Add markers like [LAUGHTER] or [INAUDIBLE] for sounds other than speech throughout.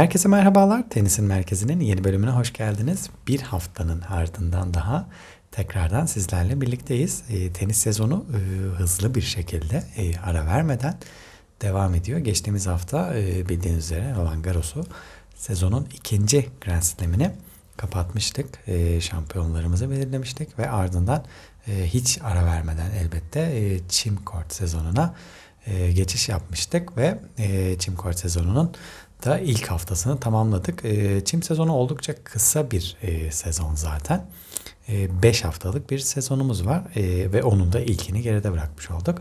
Herkese merhabalar. Tenisin Merkezi'nin yeni bölümüne hoş geldiniz. Bir haftanın ardından daha tekrardan sizlerle birlikteyiz. E, tenis sezonu e, hızlı bir şekilde e, ara vermeden devam ediyor. Geçtiğimiz hafta e, bildiğiniz üzere Roland Garros'u sezonun ikinci Grand Slam'ini kapatmıştık. E, şampiyonlarımızı belirlemiştik ve ardından e, hiç ara vermeden elbette e, çim kort sezonuna e, geçiş yapmıştık ve e, çim kort sezonunun da ilk haftasını tamamladık. E, çim sezonu oldukça kısa bir e, sezon zaten. 5 e, haftalık bir sezonumuz var e, ve onun da ilkini geride bırakmış olduk.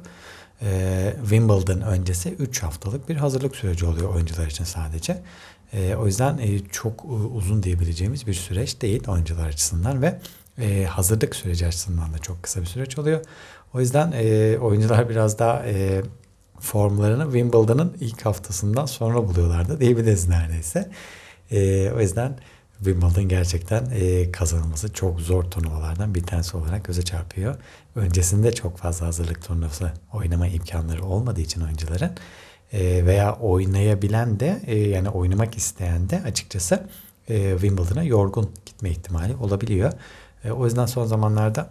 E, Wimbledon öncesi 3 haftalık bir hazırlık süreci oluyor oyuncular için sadece. E, o yüzden e, çok uzun diyebileceğimiz bir süreç değil oyuncular açısından ve e, hazırlık süreci açısından da çok kısa bir süreç oluyor. O yüzden e, oyuncular biraz daha e, formlarını Wimbledon'ın ilk haftasından sonra buluyorlardı diyebiliriz neredeyse. E, o yüzden Wimbledon gerçekten e, kazanılması çok zor turnuvalardan bir tanesi olarak göze çarpıyor. Öncesinde çok fazla hazırlık turnuvası oynama imkanları olmadığı için oyuncuların e, veya oynayabilen de e, yani oynamak isteyen de açıkçası e, Wimbledon'a yorgun gitme ihtimali olabiliyor. E, o yüzden son zamanlarda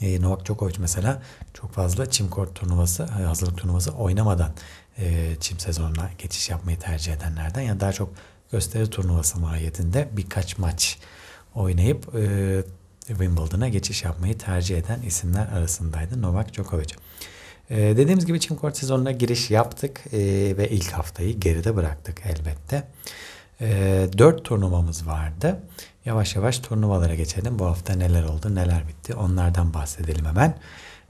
e, Novak Djokovic mesela çok fazla çim kort turnuvası, e, hazırlık turnuvası oynamadan e, çim sezonuna geçiş yapmayı tercih edenlerden. Yani daha çok gösteri turnuvası mahiyetinde birkaç maç oynayıp e, Wimbledon'a geçiş yapmayı tercih eden isimler arasındaydı Novak Djokovic. E, dediğimiz gibi çim kort sezonuna giriş yaptık e, ve ilk haftayı geride bıraktık elbette. E, 4 turnuvamız vardı. Yavaş yavaş turnuvalara geçelim. Bu hafta neler oldu, neler bitti onlardan bahsedelim hemen.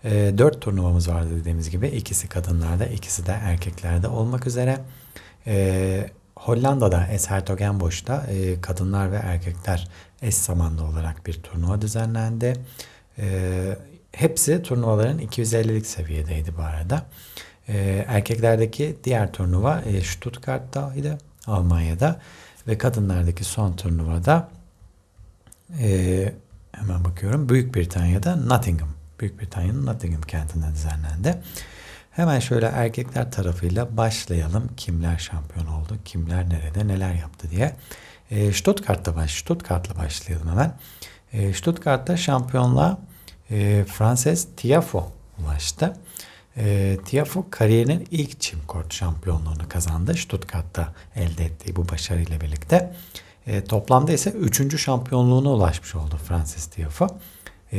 E, 4 turnuvamız vardı dediğimiz gibi. ikisi kadınlarda, ikisi de erkeklerde olmak üzere. E, Hollanda'da Eshertogenbosch'ta e, kadınlar ve erkekler eş zamanlı olarak bir turnuva düzenlendi. Hepsi turnuvaların 250'lik seviyedeydi bu arada. Erkeklerdeki diğer turnuva e, Stuttgart'taydı Almanya'da ve kadınlardaki son turnuvada e, hemen bakıyorum Büyük Britanya'da Nottingham. Büyük Britanya'nın Nottingham kentinde düzenlendi. Hemen şöyle erkekler tarafıyla başlayalım. Kimler şampiyon oldu, kimler nerede, neler yaptı diye. E, Stuttgart'ta baş, Stuttgart'la başlayalım hemen. E, Stuttgart'ta şampiyonluğa e, Frances Tiafo ulaştı. E, Tiafo kariyerinin ilk çim kort şampiyonluğunu kazandı. Stuttgart'ta elde ettiği bu başarıyla birlikte. E, toplamda ise üçüncü şampiyonluğuna ulaşmış oldu Frances Tiafo. E,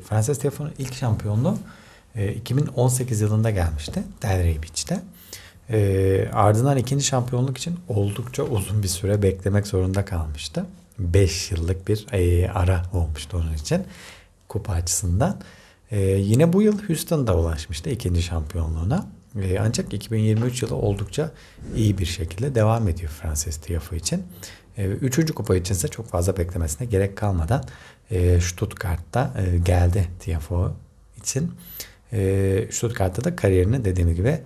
Frances Tiafo'nun ilk şampiyonluğu e, 2018 yılında gelmişti Delray Beach'te. E, ardından ikinci şampiyonluk için oldukça uzun bir süre beklemek zorunda kalmıştı. 5 yıllık bir e, ara olmuştu onun için kupa açısından. E, yine bu yıl Houston'da ulaşmıştı ikinci şampiyonluğuna. E, ancak 2023 yılı oldukça iyi bir şekilde devam ediyor Frances Tiafoe için. E, üçüncü kupa için ise çok fazla beklemesine gerek kalmadan e, Stuttgart'ta e, geldi Tiafoe için. E, Stuttgart'ta da kariyerinin dediğim gibi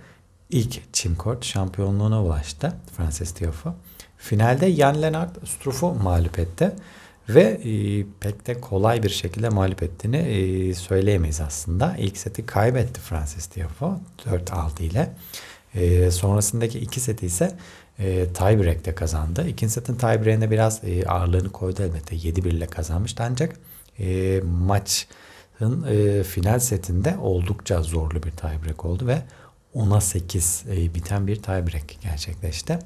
ilk çimkort şampiyonluğuna ulaştı Frances Tiafoe. Finalde Jan Lennart Struff'u mağlup etti. Ve e, pek de kolay bir şekilde mağlup ettiğini e, söyleyemeyiz aslında. İlk seti kaybetti Francis Tiafoe 4-6 ile. E, sonrasındaki iki seti ise e, tiebreak'te kazandı. İkinci setin tiebreak'ine biraz e, ağırlığını koydu elbette. 7-1 ile kazanmıştı ancak e, maçın e, final setinde oldukça zorlu bir tiebreak oldu ve 10'a 8 e, biten bir tiebreak gerçekleşti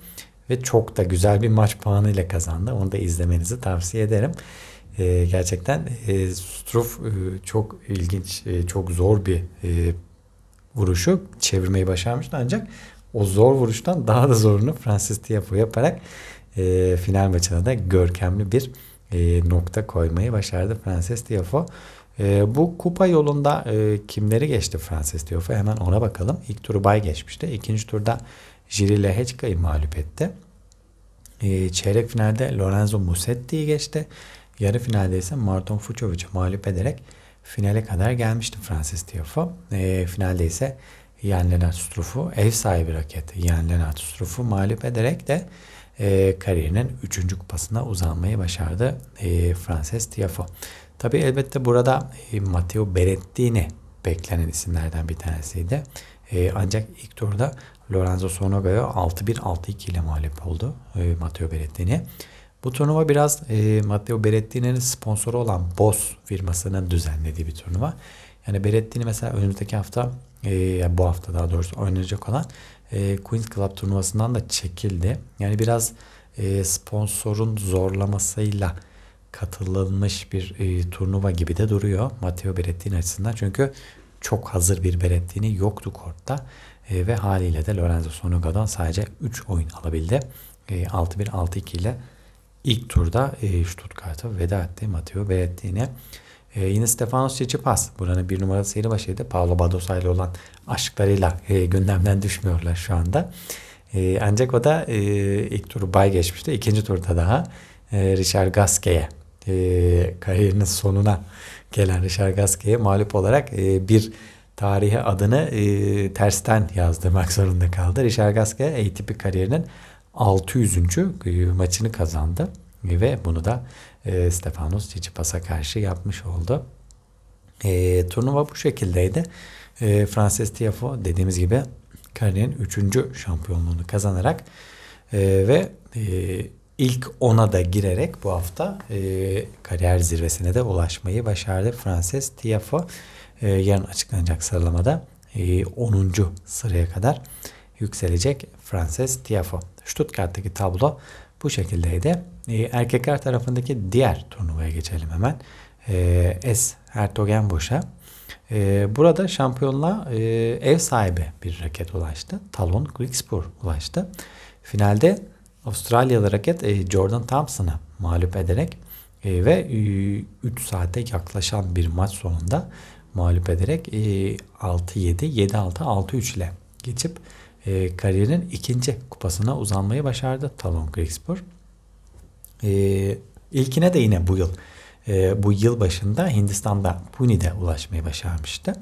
ve çok da güzel bir maç puanı ile kazandı. Onu da izlemenizi tavsiye ederim. E, gerçekten e, Struff e, çok ilginç, e, çok zor bir e, vuruşu çevirmeyi başarmıştı ancak o zor vuruştan daha da zorunu Francis Tiafoe yaparak e, final maçına da görkemli bir e, nokta koymayı başardı Francis Tiafoe. E, bu kupa yolunda e, kimleri geçti Francis Tiafoe hemen ona bakalım. İlk turu bay geçmişti. İkinci turda Jiri Lehechka'yı mağlup etti. E, çeyrek finalde Lorenzo Musetti'yi geçti. Yarı finalde ise Marton Fucovic'i mağlup ederek finale kadar gelmişti Francis Tiafoe. E, finalde ise Jan Lennart Struff'u ev sahibi raket Jan Lennart Struff'u mağlup ederek de e, kariyerinin 3. kupasına uzanmayı başardı e, Frances Tiafoe. Tabi elbette burada e, Matteo Berrettini beklenen isimlerden bir tanesiydi. E, ancak ilk turda Lorenzo Sonoga'ya 6-1 6-2 ile mağlup oldu e, Matteo Berrettini. Bu turnuva biraz e, Matteo Berrettini'nin sponsoru olan Boss firmasının düzenlediği bir turnuva. Yani Berrettini mesela önümüzdeki hafta e, bu hafta daha doğrusu oynanacak olan e, Queen's Club turnuvasından da çekildi. Yani biraz e, sponsorun zorlamasıyla katılılmış bir e, turnuva gibi de duruyor Matteo Berrettini açısından. Çünkü çok hazır bir Berrettini yoktu kortta. E, ve haliyle de Lorenzo Sonoga'dan sadece 3 oyun alabildi. E, 6-1 6-2 ile ilk turda e, Stuttgart'a veda etti Matteo Berrettini. E, yine Stefanos Tsitsipas buranın bir numaralı seyri başıydı. Paolo Badosa ile olan aşklarıyla e, gündemden düşmüyorlar şu anda. E, ancak o da e, ilk turu bay geçmişti. İkinci turda daha e, Richard Gasquet'e e, kariyerinin sonuna gelen Richard Gasquet'e mağlup olarak e, bir tarihe adını e, tersten yazdırmak zorunda kaldı. Richard Gasquet ATP kariyerinin 600. E, maçını kazandı ve bunu da e, Stefanos Tsitsipas'a karşı yapmış oldu. E, turnuva bu şekildeydi. E, Frances Tiafoe dediğimiz gibi kariyerin 3. şampiyonluğunu kazanarak e, ve e, ilk ona da girerek bu hafta e, kariyer zirvesine de ulaşmayı başardı. Frances Tiafoe e, yarın açıklanacak sıralamada e, 10. sıraya kadar yükselecek Frances Tiafoe. Stuttgart'taki tablo bu şekildeydi. E, erkekler tarafındaki diğer turnuvaya geçelim hemen. E, S. Hertogenbosch'a. E, burada şampiyonluğa e, ev sahibi bir raket ulaştı. Talon Grigspor ulaştı. Finalde Avustralyalı raket e, Jordan Thompson'ı mağlup ederek e, ve e, 3 saate yaklaşan bir maç sonunda mağlup ederek e, 6-7, 7-6, 6-3 ile geçip e, kariyerinin ikinci kupasına uzanmayı başardı Talon Grigspor. E, ilkine de yine bu yıl e, bu yıl başında Hindistan'da Puni'de ulaşmayı başarmıştı.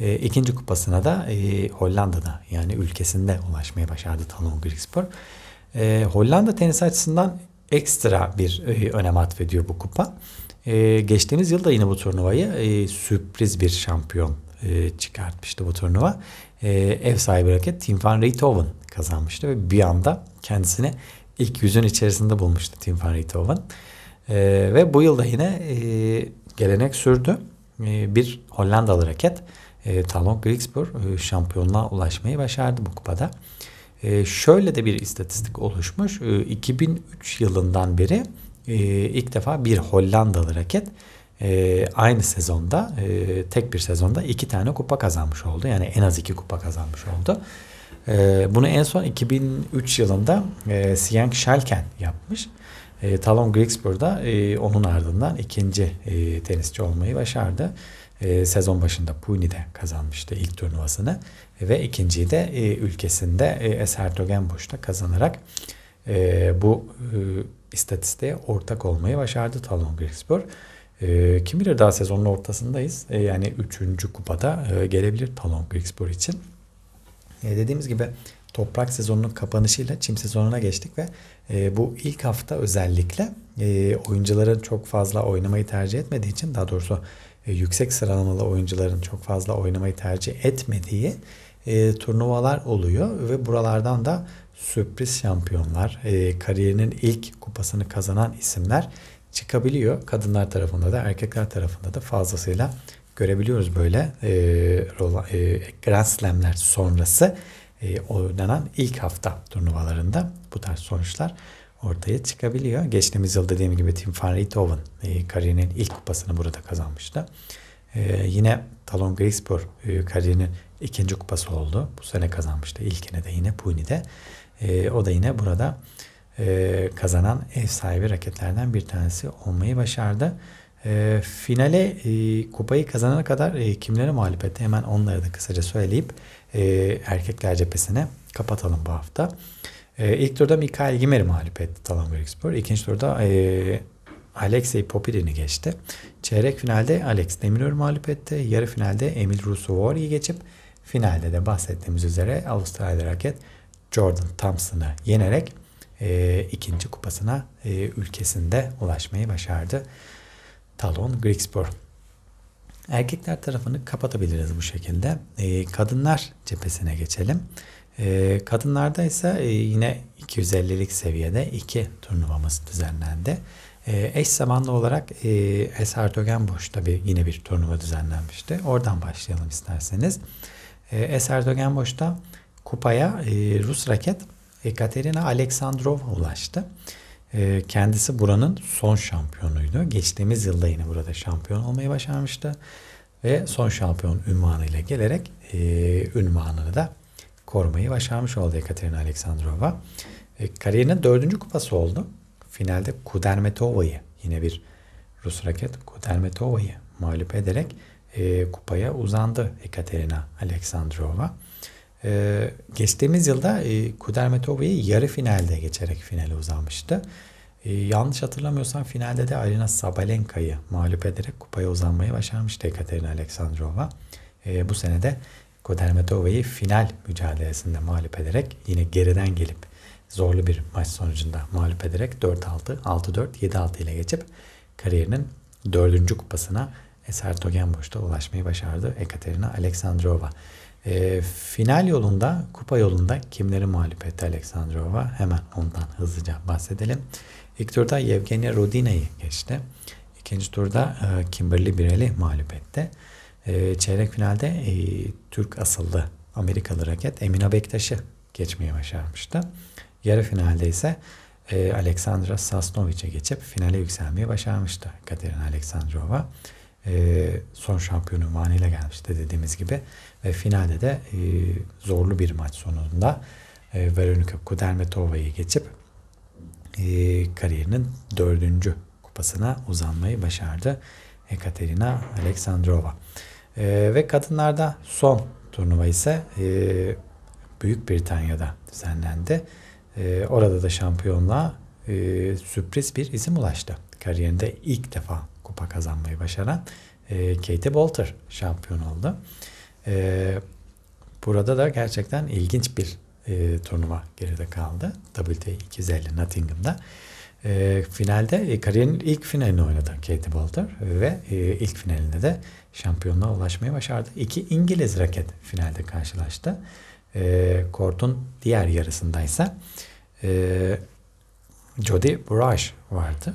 E, ikinci kupasına da e, Hollanda'da yani ülkesinde ulaşmayı başardı Talon Grigspor. E, Hollanda tenis açısından ekstra bir e, önem atfediyor bu kupa. E, geçtiğimiz yılda yine bu turnuvayı e, sürpriz bir şampiyon e, çıkartmıştı bu turnuva. E, ev sahibi raket Tim van Rijthoven kazanmıştı ve bir anda kendisini ilk yüzün içerisinde bulmuştu Tim van Rijthoven. E, ve bu yılda yine e, gelenek sürdü. E, bir Hollandalı raket e, Talon Grigspor e, şampiyonluğa ulaşmayı başardı bu kupada. E, şöyle de bir istatistik oluşmuş. E, 2003 yılından beri e, ilk defa bir Hollandalı raket e, aynı sezonda e, tek bir sezonda iki tane kupa kazanmış oldu. Yani en az iki kupa kazanmış oldu. E, bunu en son 2003 yılında e, Siyank Schalken yapmış. E, Talon Grigspor da e, onun ardından ikinci e, tenisçi olmayı başardı. E, sezon başında Puni'de kazanmıştı ilk turnuvasını ve ikinciyi de e, ülkesinde e, Eserdogenboş'ta kazanarak e, bu e, istatistiğe ortak olmayı başardı Talon Grigspor. E, kim bilir daha sezonun ortasındayız. E, yani üçüncü kupada e, gelebilir Talon Grigspor için. E, dediğimiz gibi toprak sezonunun kapanışıyla çim sezonuna geçtik ve e, bu ilk hafta özellikle e, oyuncuların çok fazla oynamayı tercih etmediği için daha doğrusu e, yüksek sıralamalı oyuncuların çok fazla oynamayı tercih etmediği e, turnuvalar oluyor ve buralardan da sürpriz şampiyonlar, e, kariyerinin ilk kupasını kazanan isimler çıkabiliyor. Kadınlar tarafında da erkekler tarafında da fazlasıyla görebiliyoruz böyle e, e, Grand Slam'ler sonrası oynanan ilk hafta turnuvalarında bu tarz sonuçlar ortaya çıkabiliyor. Geçtiğimiz yıl dediğim gibi Tim van Rijthoven e, kariyerinin ilk kupasını burada kazanmıştı. Yine Talon Grigspor kariyerinin ikinci kupası oldu. Bu sene kazanmıştı. İlkine de yine Puni'de. E, o da yine burada e, kazanan ev sahibi raketlerden bir tanesi olmayı başardı. E, finale e, kupayı kazanana kadar e, kimleri mağlup etti? Hemen onları da kısaca söyleyip e, erkekler cephesine kapatalım bu hafta. E, ilk turda Mikael Gimer'i mağlup etti Talon Grigspor. İkinci turda e, Alexey Popirin'i geçti. Çeyrek finalde Alex Demirör'ü mağlup etti. Yarı finalde Emil Rusovori'yi geçip finalde de bahsettiğimiz üzere Avustralya raket Jordan Thompson'ı yenerek e, ikinci kupasına e, ülkesinde ulaşmayı başardı. Talon Grigspor. Erkekler tarafını kapatabiliriz bu şekilde. E, kadınlar cephesine geçelim. E, kadınlarda ise e, yine 250'lik seviyede iki turnuvamız düzenlendi. E, eş zamanlı olarak e, Eser Dögenboş tabi yine bir turnuva düzenlenmişti. Oradan başlayalım isterseniz. E, Eser Dögenboş'ta kupaya e, Rus raket Ekaterina Aleksandrova ulaştı. E, kendisi buranın son şampiyonuydu. Geçtiğimiz yılda yine burada şampiyon olmayı başarmıştı. Ve son şampiyon ünvanıyla gelerek e, ünvanını da korumayı başarmış oldu Ekaterina Aleksandrova. E, kariyerinin dördüncü kupası oldu. Finalde Kudermetova'yı yine bir Rus raket Kudermetova'yı mağlup ederek e, kupaya uzandı Ekaterina Aleksandrova. E, geçtiğimiz yılda e, Kudermetova'yı yarı finalde geçerek finale uzanmıştı. E, yanlış hatırlamıyorsam finalde de Arina Sabalenka'yı mağlup ederek kupaya uzanmayı başarmıştı Ekaterina Aleksandrova. E, bu sene de Kudermetova'yı final mücadelesinde mağlup ederek yine geriden gelip zorlu bir maç sonucunda mağlup ederek 4-6, 6-4, 7-6 ile geçip kariyerinin dördüncü kupasına Eser Togenboş'ta ulaşmayı başardı Ekaterina Aleksandrova. E, final yolunda, kupa yolunda kimleri mağlup etti Aleksandrova? Hemen ondan hızlıca bahsedelim. İlk turda Yevgenia Rodina'yı geçti. İkinci turda e, Kimberly Birel'i mağlup etti. E, çeyrek finalde e, Türk asıllı Amerikalı raket Emina Bektaş'ı geçmeyi başarmıştı. Yarı finalde ise e, Aleksandra Sasnovic'e geçip finale yükselmeyi başarmıştı Katerina Aleksandrova. E, son şampiyonu ünvanıyla gelmişti dediğimiz gibi. Ve finalde de e, zorlu bir maç sonunda e, Veronika Kudermetova'yı geçip e, kariyerinin dördüncü kupasına uzanmayı başardı Ekaterina Aleksandrova. Ve kadınlarda son turnuva ise e, Büyük Britanya'da düzenlendi. Orada da şampiyonluğa sürpriz bir isim ulaştı. Kariyerinde ilk defa kupa kazanmayı başaran e, Katie Bolter şampiyon oldu. E, burada da gerçekten ilginç bir e, turnuva geride kaldı. WTA 250 Nottingham'da. E, finalde e, kariyerinin ilk finalini oynadı Katie Bolter ve e, ilk finalinde de şampiyonluğa ulaşmayı başardı. İki İngiliz raket finalde karşılaştı. E, kortun diğer yarısındaysa e, Jody Brush vardı.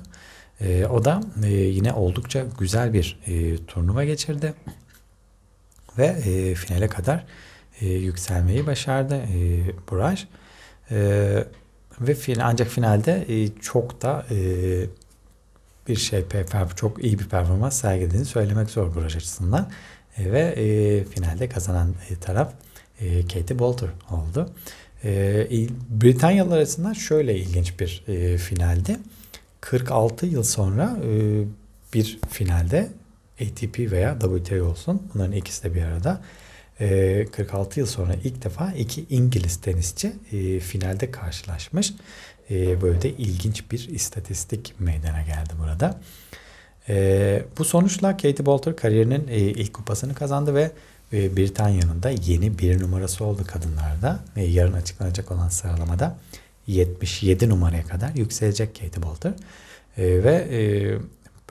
E, o da e, yine oldukça güzel bir e, turnuva geçirdi ve e, finale kadar e, yükselmeyi başardı e, Brush. E, ve final, ancak finalde e, çok da e, bir şey çok iyi bir performans sergilediğini söylemek zor Brush açısından. E, ve e, finalde kazanan e, taraf e, Katie Bolter oldu. E, Britanyalılar arasından şöyle ilginç bir e, finaldi. 46 yıl sonra e, bir finalde ATP veya WTA olsun bunların ikisi de bir arada e, 46 yıl sonra ilk defa iki İngiliz tenisçi e, finalde karşılaşmış. E, böyle de ilginç bir istatistik meydana geldi burada. E, bu sonuçla Katie Bolter kariyerinin e, ilk kupasını kazandı ve e, Britanya'nın da yeni bir numarası oldu kadınlarda. E, yarın açıklanacak olan sıralamada 77 numaraya kadar yükselecek Katie Bolter. E, ve e,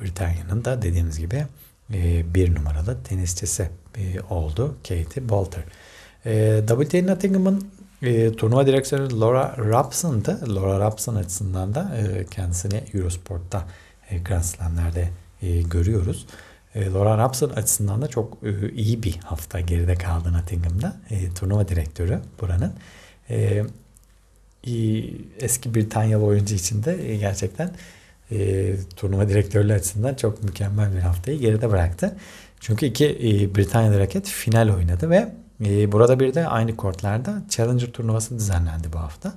Britanya'nın da dediğimiz gibi e, bir numaralı tenisçisi e, oldu Katie Bolter. E, WTA Nottingham'ın e, turnuva direktörü Laura Robson'dı. Laura Robson açısından da e, kendisini Eurosport'ta e, Grand Slam'lerde e, görüyoruz. E, Laura Robson açısından da çok e, iyi bir hafta geride kaldı Nottingham'da. E, turnuva direktörü buranın. E, eski Britanyalı oyuncu için de e, gerçekten e, turnuva direktörlüğü açısından çok mükemmel bir haftayı geride bıraktı. Çünkü iki e, Britanya raket final oynadı ve e, burada bir de aynı kortlarda Challenger turnuvası düzenlendi bu hafta.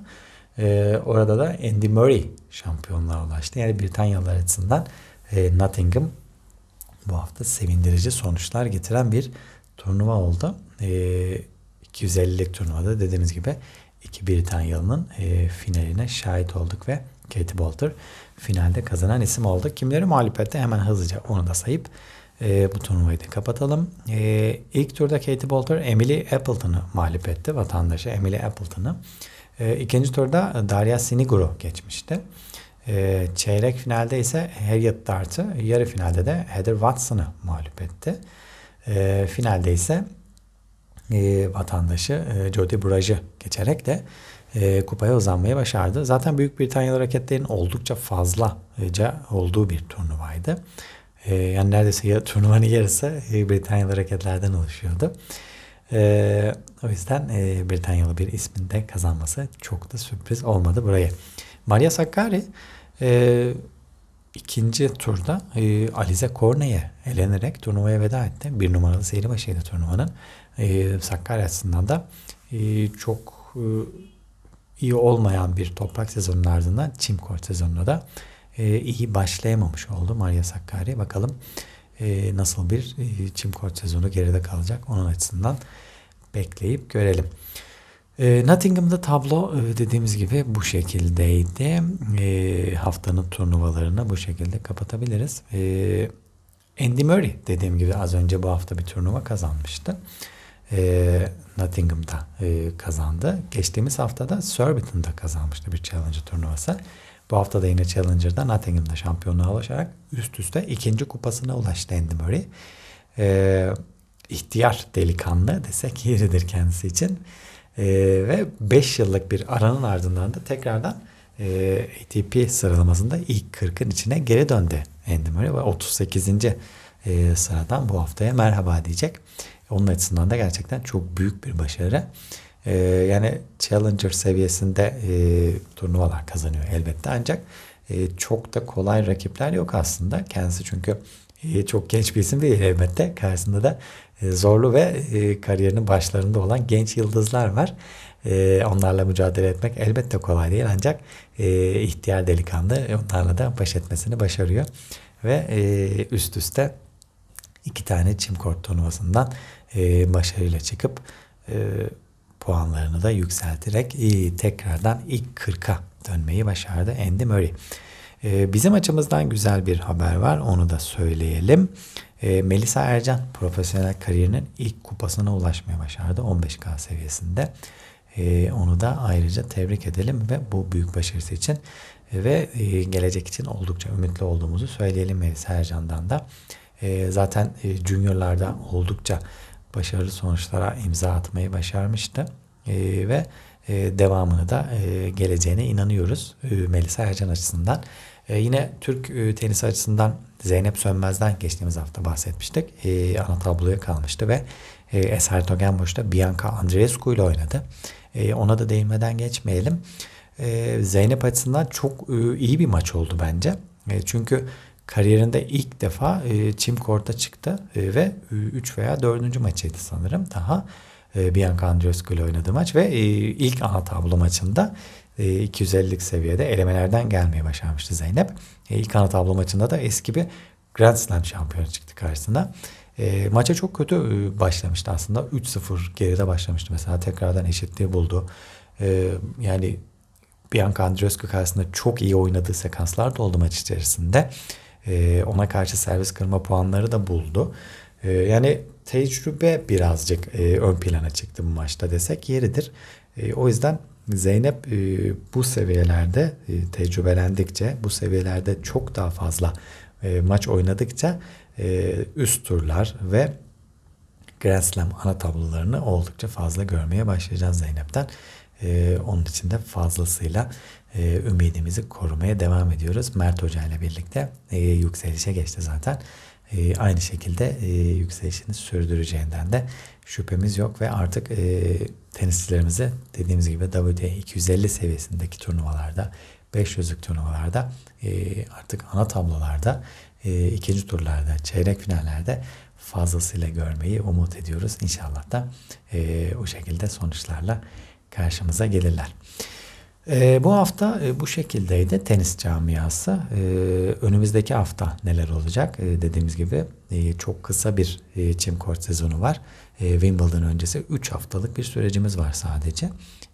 E, orada da Andy Murray şampiyonluğa ulaştı. Yani Britanyalılar açısından e, Nottingham bu hafta sevindirici sonuçlar getiren bir turnuva oldu. E, 250'lik turnuvada dediğimiz gibi iki Britanyalı'nın e, finaline şahit olduk ve Katie Bolter finalde kazanan isim oldu. Kimleri mağlup etti hemen hızlıca onu da sayıp e, bu turnuvayı da kapatalım. E, ilk turda Katie Bolter Emily Appleton'ı mağlup etti. Vatandaşı Emily Appleton'ı. E, ikinci turda Daria Siniguro geçmişti. E, çeyrek finalde ise Harriet Dart'ı, yarı finalde de Heather Watson'ı mağlup etti. E, finalde ise e, vatandaşı e, Jody Buraj'ı geçerek de e, kupaya uzanmayı başardı. Zaten Büyük Britanya raketlerin oldukça fazlaca olduğu bir turnuvaydı. E, yani neredeyse ya, turnuvanın yarısı e, Britanyalı raketlerden oluşuyordu. E, o yüzden e, Britanyalı bir ismin de kazanması çok da sürpriz olmadı buraya. Maria Sakkari e, ikinci turda e, Alize Korne'ye elenerek turnuvaya veda etti. Bir numaralı seyri başıydı turnuvanın. E, Sakkari açısından da e, çok e, iyi olmayan bir toprak sezonunun ardından çim kort sezonunda da e, iyi başlayamamış oldu Maria Sakkari. Bakalım e, nasıl bir e, çim kort sezonu geride kalacak onun açısından bekleyip görelim. E, Nottingham'da tablo e, dediğimiz gibi bu şekildeydi. E, haftanın turnuvalarını bu şekilde kapatabiliriz. E, Andy Murray dediğim gibi az önce bu hafta bir turnuva kazanmıştı. E, Nottingham'da e, kazandı. Geçtiğimiz haftada Surbiton'da kazanmıştı bir Challenger turnuvası. Bu hafta da yine Challenger'da Nottingham'da şampiyonluğa ulaşarak üst üste ikinci kupasına ulaştı Andy Murray. E, ihtiyar delikanlı desek yeridir kendisi için. E, ve 5 yıllık bir aranın ardından da tekrardan e, ATP sıralamasında ilk 40'ın içine geri döndü Andy Murray ve 38. E, sıradan bu haftaya merhaba diyecek. Onun açısından da gerçekten çok büyük bir başarı. E, yani Challenger seviyesinde e, turnuvalar kazanıyor elbette ancak e, çok da kolay rakipler yok aslında. Kendisi çünkü e, çok genç bir isim değil elbette. Karşısında da zorlu ve e, kariyerinin başlarında olan genç yıldızlar var. Onlarla mücadele etmek elbette kolay değil ancak e, ihtiyar delikanlı onlarla da baş etmesini başarıyor. Ve üst üste iki tane çim kort turnuvasından e, başarıyla çıkıp e, puanlarını da yükselterek e, tekrardan ilk 40'a dönmeyi başardı Andy Murray. E, bizim açımızdan güzel bir haber var onu da söyleyelim. E, Melisa Ercan profesyonel kariyerinin ilk kupasına ulaşmaya başardı 15K seviyesinde. E, onu da ayrıca tebrik edelim ve bu büyük başarısı için e, ve e, gelecek için oldukça ümitli olduğumuzu söyleyelim Melisa Ercan'dan da. E, zaten e, juniorlarda oldukça başarılı sonuçlara imza atmayı başarmıştı. E, ve e, devamını da e, geleceğine inanıyoruz Melisa Ercan açısından. E, yine Türk e, tenis açısından Zeynep Sönmez'den geçtiğimiz hafta bahsetmiştik. E, ana tabloya kalmıştı ve e, Eser Togenboş'ta Bianca Andreescu ile oynadı. Ona da değinmeden geçmeyelim. Zeynep açısından çok iyi bir maç oldu bence. Çünkü kariyerinde ilk defa e, çim korta çıktı e, ve 3 veya 4. maçıydı sanırım. Daha e, Bianca Andreescu ile oynadığı maç ve e, ilk ana tablo maçında e, 250'lik seviyede elemelerden gelmeye başarmıştı Zeynep. E, ilk ana tablo maçında da eski bir Grand Slam şampiyonu çıktı karşısına. E, maça çok kötü e, başlamıştı aslında. 3-0 geride başlamıştı mesela. Tekrardan eşitliği buldu. E, yani Bianca Andreescu karşısında çok iyi oynadığı sekanslar da oldu maç içerisinde. E, ona karşı servis kırma puanları da buldu. E, yani tecrübe birazcık e, ön plana çıktı bu maçta desek yeridir. E, o yüzden Zeynep e, bu seviyelerde e, tecrübelendikçe, bu seviyelerde çok daha fazla maç oynadıkça üst turlar ve Grand Slam ana tablolarını oldukça fazla görmeye başlayacağız Zeynep'ten. Onun için de fazlasıyla e, ümidimizi korumaya devam ediyoruz. Mert Hoca ile birlikte e, yükselişe geçti zaten. E, aynı şekilde e, yükselişini sürdüreceğinden de şüphemiz yok ve artık e, tenisçilerimizi dediğimiz gibi WTA 250 seviyesindeki turnuvalarda 500'lük turnuvalarda e, artık ana tablolarda e, ikinci turlarda çeyrek finallerde fazlasıyla görmeyi umut ediyoruz. İnşallah da e, o şekilde sonuçlarla karşımıza gelirler. E, bu hafta e, bu şekildeydi tenis camiası. E, önümüzdeki hafta neler olacak? E, dediğimiz gibi e, çok kısa bir e, çim kort sezonu var. E, Wimbledon öncesi 3 haftalık bir sürecimiz var sadece.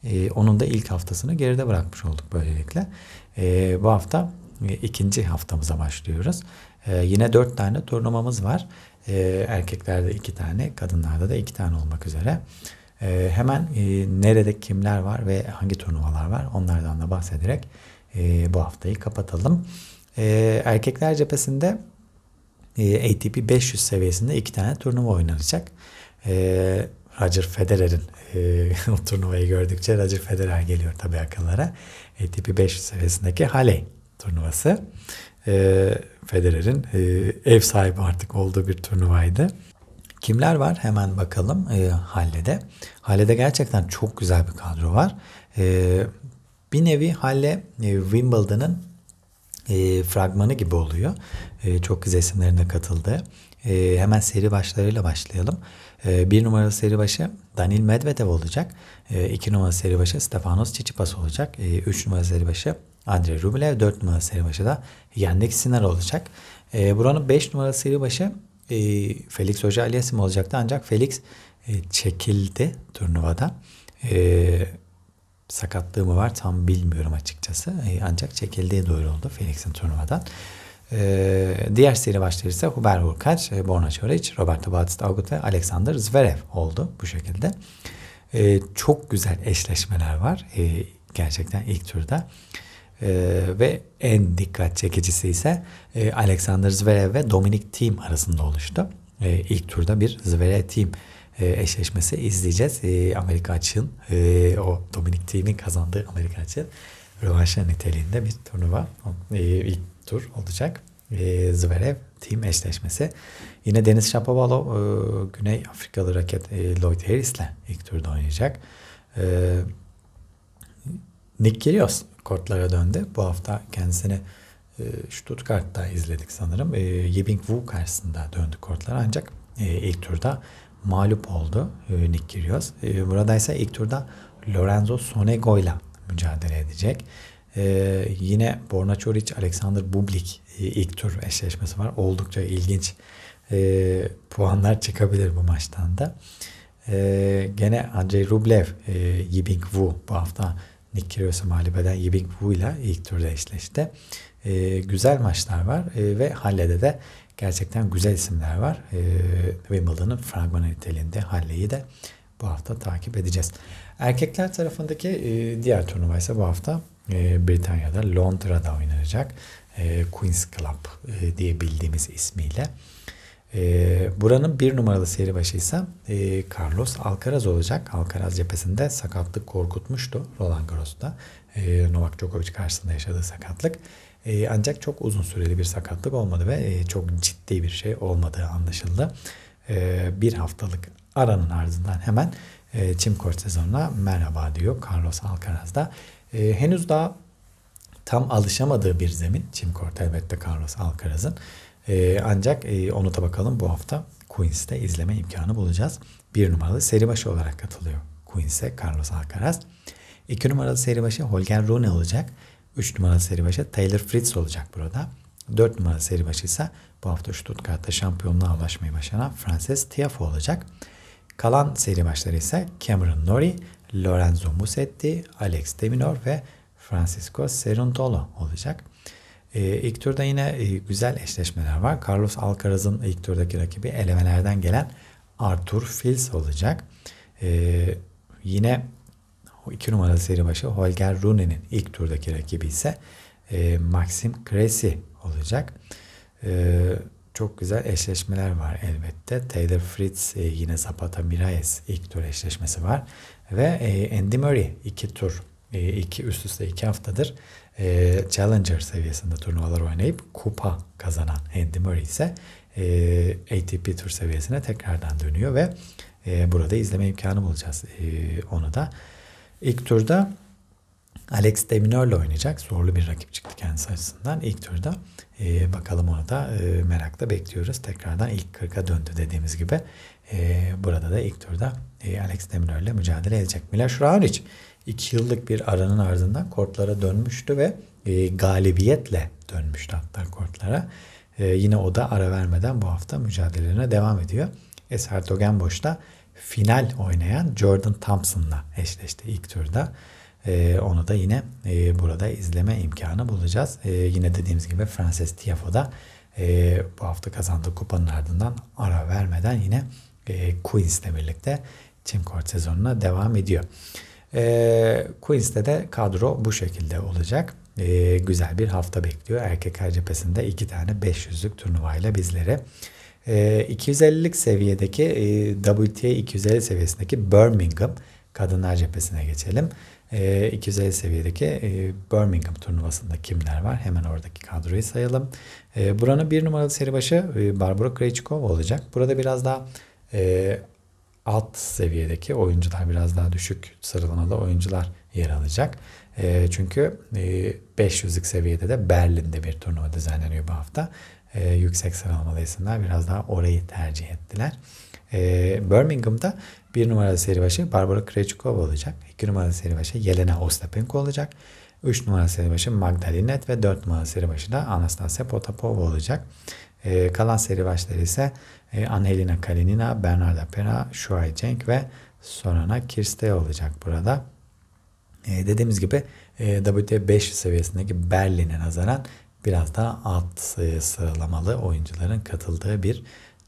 E, onun da ilk haftasını geride bırakmış olduk böylelikle. E, bu hafta e, ikinci haftamıza başlıyoruz. E, yine 4 tane turnuvamız var. E, erkeklerde 2 tane, kadınlarda da 2 tane olmak üzere. E, hemen e, nerede kimler var ve hangi turnuvalar var onlardan da bahsederek e, bu haftayı kapatalım. E, erkekler cephesinde e, ATP 500 seviyesinde iki tane turnuva oynanacak. E, Roger Federer'in e, [LAUGHS] turnuvayı gördükçe Roger Federer geliyor tabii akıllara. ATP 500 seviyesindeki Halle turnuvası. E, Federer'in e, ev sahibi artık olduğu bir turnuvaydı. Kimler var? Hemen bakalım e, Halle'de. Halle'de gerçekten çok güzel bir kadro var. E, bir nevi Halle e, Wimbledon'ın e, fragmanı gibi oluyor. E, çok güzel isimlerin de katıldığı. E, hemen seri başlarıyla başlayalım. E, bir numaralı seri başı Danil Medvedev olacak. E, iki numaralı seri başı Stefanos Tsitsipas olacak. E, üç numaralı seri başı Andrei Rublev. Dört numaralı seri başı da Yannick Sinner olacak. E, buranın beş numaralı seri başı e, Felix Hoca Aliasim olacaktı. Ancak Felix e, çekildi turnuvada. E, sakatlığı mı var tam bilmiyorum açıkçası. E, ancak çekildiği duyuruldu Felix'in turnuvadan. E, diğer seri başları ise Hubert Hurkacz, e, Borna Çoric, Roberto Bautista Agut ve Alexander Zverev oldu bu şekilde. E, çok güzel eşleşmeler var e, gerçekten ilk turda. Ee, ve en dikkat çekicisi ise e, Alexander Zverev ve Dominic Thiem arasında oluştu. E, ilk turda bir Zverev Thiem e, eşleşmesi izleyeceğiz. E, Amerika açığın e, o Dominic Thiem'in kazandığı Amerika açığın rövanşı niteliğinde bir turnuva e, ilk tur olacak. E, Zverev Thiem eşleşmesi. Yine Deniz Shapovalov e, Güney Afrikalı raket e, Lloyd Harris'le ilk turda oynayacak. E, Nick Kyrgios kortlara döndü. Bu hafta kendisini e, Stuttgart'ta izledik sanırım. E, Wu karşısında döndü kortlara ancak e, ilk turda mağlup oldu e, Nick Kyrgios. E, burada ise ilk turda Lorenzo Sonego ile mücadele edecek. E, yine Borna Çoric, Alexander Bublik ilk tur eşleşmesi var. Oldukça ilginç puanlar çıkabilir bu maçtan da. E, gene Andrei Rublev, e, Yibing Wu bu hafta Nick Kyrgios'u mağlup eden Yibing Wu ile ilk turda eşleşti. E, güzel maçlar var e, ve Halle'de de gerçekten güzel isimler var. E, Wimbledon'ın fragmanı niteliğinde Halle'yi de bu hafta takip edeceğiz. Erkekler tarafındaki e, diğer turnuva ise bu hafta e, Britanya'da Londra'da oynanacak. E, Queen's Club e, diye bildiğimiz ismiyle. E, buranın bir numaralı seri başı ise e, Carlos Alcaraz olacak. Alcaraz cephesinde sakatlık korkutmuştu Roland Garros'ta. E, Novak Djokovic karşısında yaşadığı sakatlık. E, ancak çok uzun süreli bir sakatlık olmadı ve e, çok ciddi bir şey olmadığı anlaşıldı. E, bir haftalık aranın ardından hemen e, çim kort sezonuna merhaba diyor Carlos Alcaraz da. E, henüz daha tam alışamadığı bir zemin çim kort elbette Carlos Alcaraz'ın. E, ancak e, onu da bakalım bu hafta Queens'te izleme imkanı bulacağız. Bir numaralı seri başı olarak katılıyor Queens'e Carlos Alcaraz. İki numaralı seri başı Holger Rune olacak. Üç numaralı seri başı Taylor Fritz olacak burada. Dört numaralı seri başı ise bu hafta Stuttgart'ta şampiyonluğa ulaşmayı başaran Frances Tiafoe olacak. Kalan seri başları ise Cameron Norrie, Lorenzo Musetti, Alex de Minaur ve Francisco Cerundolo olacak. Ee, ilk turda yine e, güzel eşleşmeler var. Carlos Alcaraz'ın ilk turdaki rakibi elemelerden gelen Arthur Fils olacak. Ee, yine iki numaralı seri başı Holger Rune'nin ilk turdaki rakibi ise e, Maxim Cressy olacak. Ee, çok güzel eşleşmeler var elbette. Taylor Fritz e, yine Zapata Miralles ilk tur eşleşmesi var. Ve e, Andy Murray iki tur, e, iki üst üste iki haftadır e, Challenger seviyesinde turnuvalar oynayıp kupa kazanan Andy Murray ise e, ATP tur seviyesine tekrardan dönüyor ve e, burada izleme imkanı bulacağız e, onu da. İlk turda Alex de Minaur'la oynayacak. Zorlu bir rakip çıktı kendisi açısından. İlk turda e, bakalım onu da e, merakla bekliyoruz. Tekrardan ilk 40'a döndü dediğimiz gibi. E, burada da ilk turda e, Alex de Minaur'la mücadele edecek. Miloš Raonic 2 yıllık bir aranın ardından kortlara dönmüştü ve e, galibiyetle dönmüştü hatta kortlara. E, yine o da ara vermeden bu hafta mücadelelerine devam ediyor. Eser Dogenboş'ta final oynayan Jordan Thompson'la eşleşti ilk turda. E, onu da yine e, burada izleme imkanı bulacağız. E, yine dediğimiz gibi Frances Tiafoe e, bu hafta kazandığı kupanın ardından ara vermeden yine e, Queens'le birlikte Team Court sezonuna devam ediyor. E, Queens'te de kadro bu şekilde olacak. E, güzel bir hafta bekliyor. Erkekler cephesinde iki tane 500'lük turnuvayla bizleri. E, 250'lik seviyedeki e, WTA 250 seviyesindeki Birmingham kadınlar cephesine geçelim. E, 250 seviyedeki e, Birmingham turnuvasında kimler var? Hemen oradaki kadroyu sayalım. E, buranın bir numaralı seri başı e, Barbara Krejcikova olacak. Burada biraz daha e, alt seviyedeki oyuncular biraz daha düşük sıralamalı oyuncular yer alacak. E, çünkü e, 500'lük seviyede de Berlin'de bir turnuva düzenleniyor bu hafta. E, yüksek sıralamalı isimler biraz daha orayı tercih ettiler. E, Birmingham'da bir numaralı seri başı Barbara Krejcikova olacak. İki numaralı seri başı Yelena Ostapenko olacak. Üç numaralı seri başı Magdalena ve dört numaralı seri başı da Anastasia Potapova olacak. E, kalan seri başları ise e, Angelina Kalinina, Bernarda Pera, Shuai Zheng ve Sorana Kirstey olacak burada. E, dediğimiz gibi e, WTA 5 seviyesindeki Berlin'e nazaran biraz daha alt sıralamalı oyuncuların katıldığı bir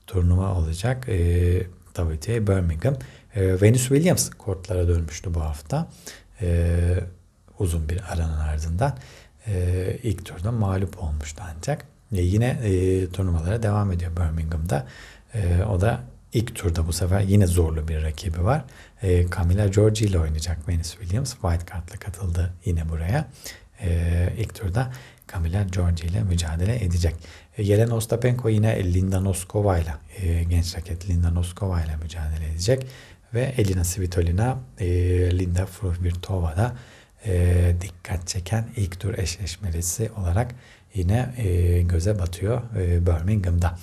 turnuva olacak. E, WTA Birmingham. E, Venus Williams kortlara dönmüştü bu hafta. E, uzun bir aranın ardından e, ilk turda mağlup olmuştu ancak. E, yine e, turnuvalara devam ediyor Birmingham'da. E, o da ilk turda bu sefer yine zorlu bir rakibi var. E, Camila Giorgi ile oynayacak Venus Williams. White Card'la katıldı yine buraya. E, ilk turda Camila Giorgi ile mücadele edecek. E, Yelena Ostapenko yine Linda Noskova ile e, genç raket Linda Noskova ile mücadele edecek. Ve Elina Svitolina e, Linda Fruhvirtova da e, dikkat çeken ilk tur eşleşmelisi olarak yine e, göze batıyor e, Birmingham'da.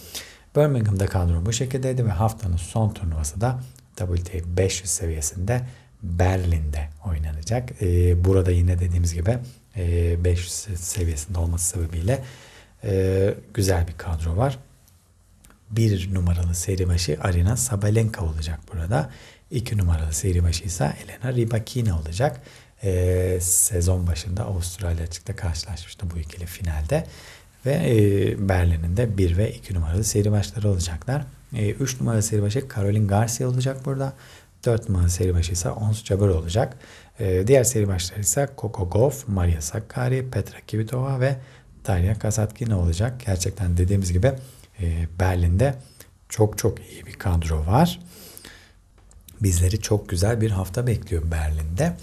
Birmingham'da kadro bu şekildeydi ve haftanın son turnuvası da WTA 500 seviyesinde Berlin'de oynanacak. E, burada yine dediğimiz gibi e, 500 seviyesinde olması sebebiyle e, güzel bir kadro var. Bir numaralı seri başı Arina Sabalenka olacak burada. İki numaralı seri başı ise Elena Rybakina olacak. E, sezon başında Avustralya açıkta karşılaşmıştı bu ikili finalde. Ve e, Berlin'in de 1 ve 2 numaralı seri başları olacaklar. 3 e, numaralı seri başı Caroline Garcia olacak burada. 4 numaralı seri başı ise Ons Jabeur olacak. E, diğer seri başları ise Coco Gauff, Maria Sakkari, Petra Kvitova ve Darya Kasatkina olacak. Gerçekten dediğimiz gibi e, Berlin'de çok çok iyi bir kadro var. Bizleri çok güzel bir hafta bekliyor Berlin'de.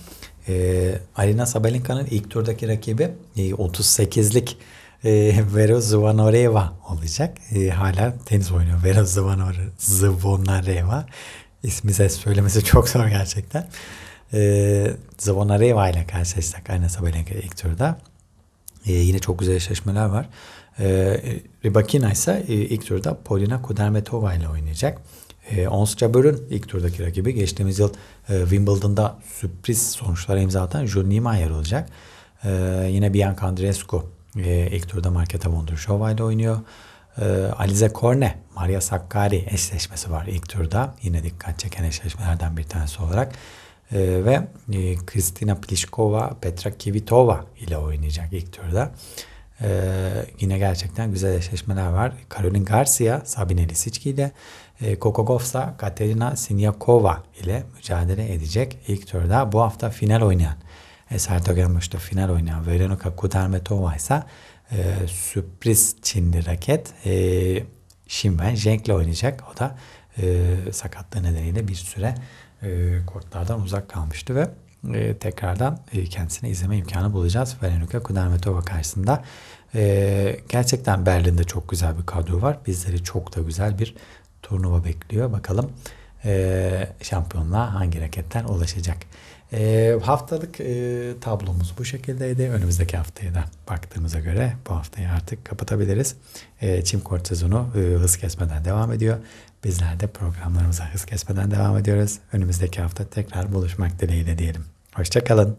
E, Arina Sabalenka'nın ilk turdaki rakibi e, 38'lik [LAUGHS] e, Vera Zvonoreva olacak. E, hala tenis oynuyor. Vera Zvonareva. İsmi söylemesi çok zor gerçekten. E, Zvonareva ile karşılaşacak Arina Sabalenka ilk turda. E, yine çok güzel eşleşmeler var. E, Rybakina ise e, ilk turda Polina Kudermetova ile oynayacak. E, Ons Jabeur'ün ilk turdaki rakibi geçtiğimiz yıl e, Wimbledon'da sürpriz sonuçlara imza atan Jules Niemeyer olacak. E, yine Bianca Andreescu e, ilk turda Marketa Vondrushova ile oynuyor. E, Alize Korne, Maria Sakkari eşleşmesi var ilk turda. Yine dikkat çeken eşleşmelerden bir tanesi olarak. E, ve e, Kristina Pliskova, Petra Kvitova ile oynayacak ilk turda. Ee, yine gerçekten güzel eşleşmeler var. Caroline Garcia, Sabine Lisicki ile e, Kokogovsa, Katerina Sinyakova ile mücadele edecek ilk turda. Bu hafta final oynayan Eser Togenboş'ta final oynayan Veronika Kudermetova ise e, sürpriz Çinli raket e, Shinwen Zheng ile oynayacak. O da e, sakatlığı nedeniyle bir süre e, kortlardan uzak kalmıştı ve e, tekrardan e, kendisine izleme imkanı bulacağız. Veronika Kudermetova karşısında. E, gerçekten Berlin'de çok güzel bir kadro var. Bizleri çok da güzel bir turnuva bekliyor. Bakalım e, şampiyonluğa hangi raketler ulaşacak. E, haftalık e, tablomuz bu şekildeydi. Önümüzdeki haftaya da baktığımıza göre bu haftayı artık kapatabiliriz. E, çim kort sezonu e, hız kesmeden devam ediyor. Bizler de programlarımıza hız kesmeden devam ediyoruz. Önümüzdeki hafta tekrar buluşmak dileğiyle diyelim. Hoşçakalın.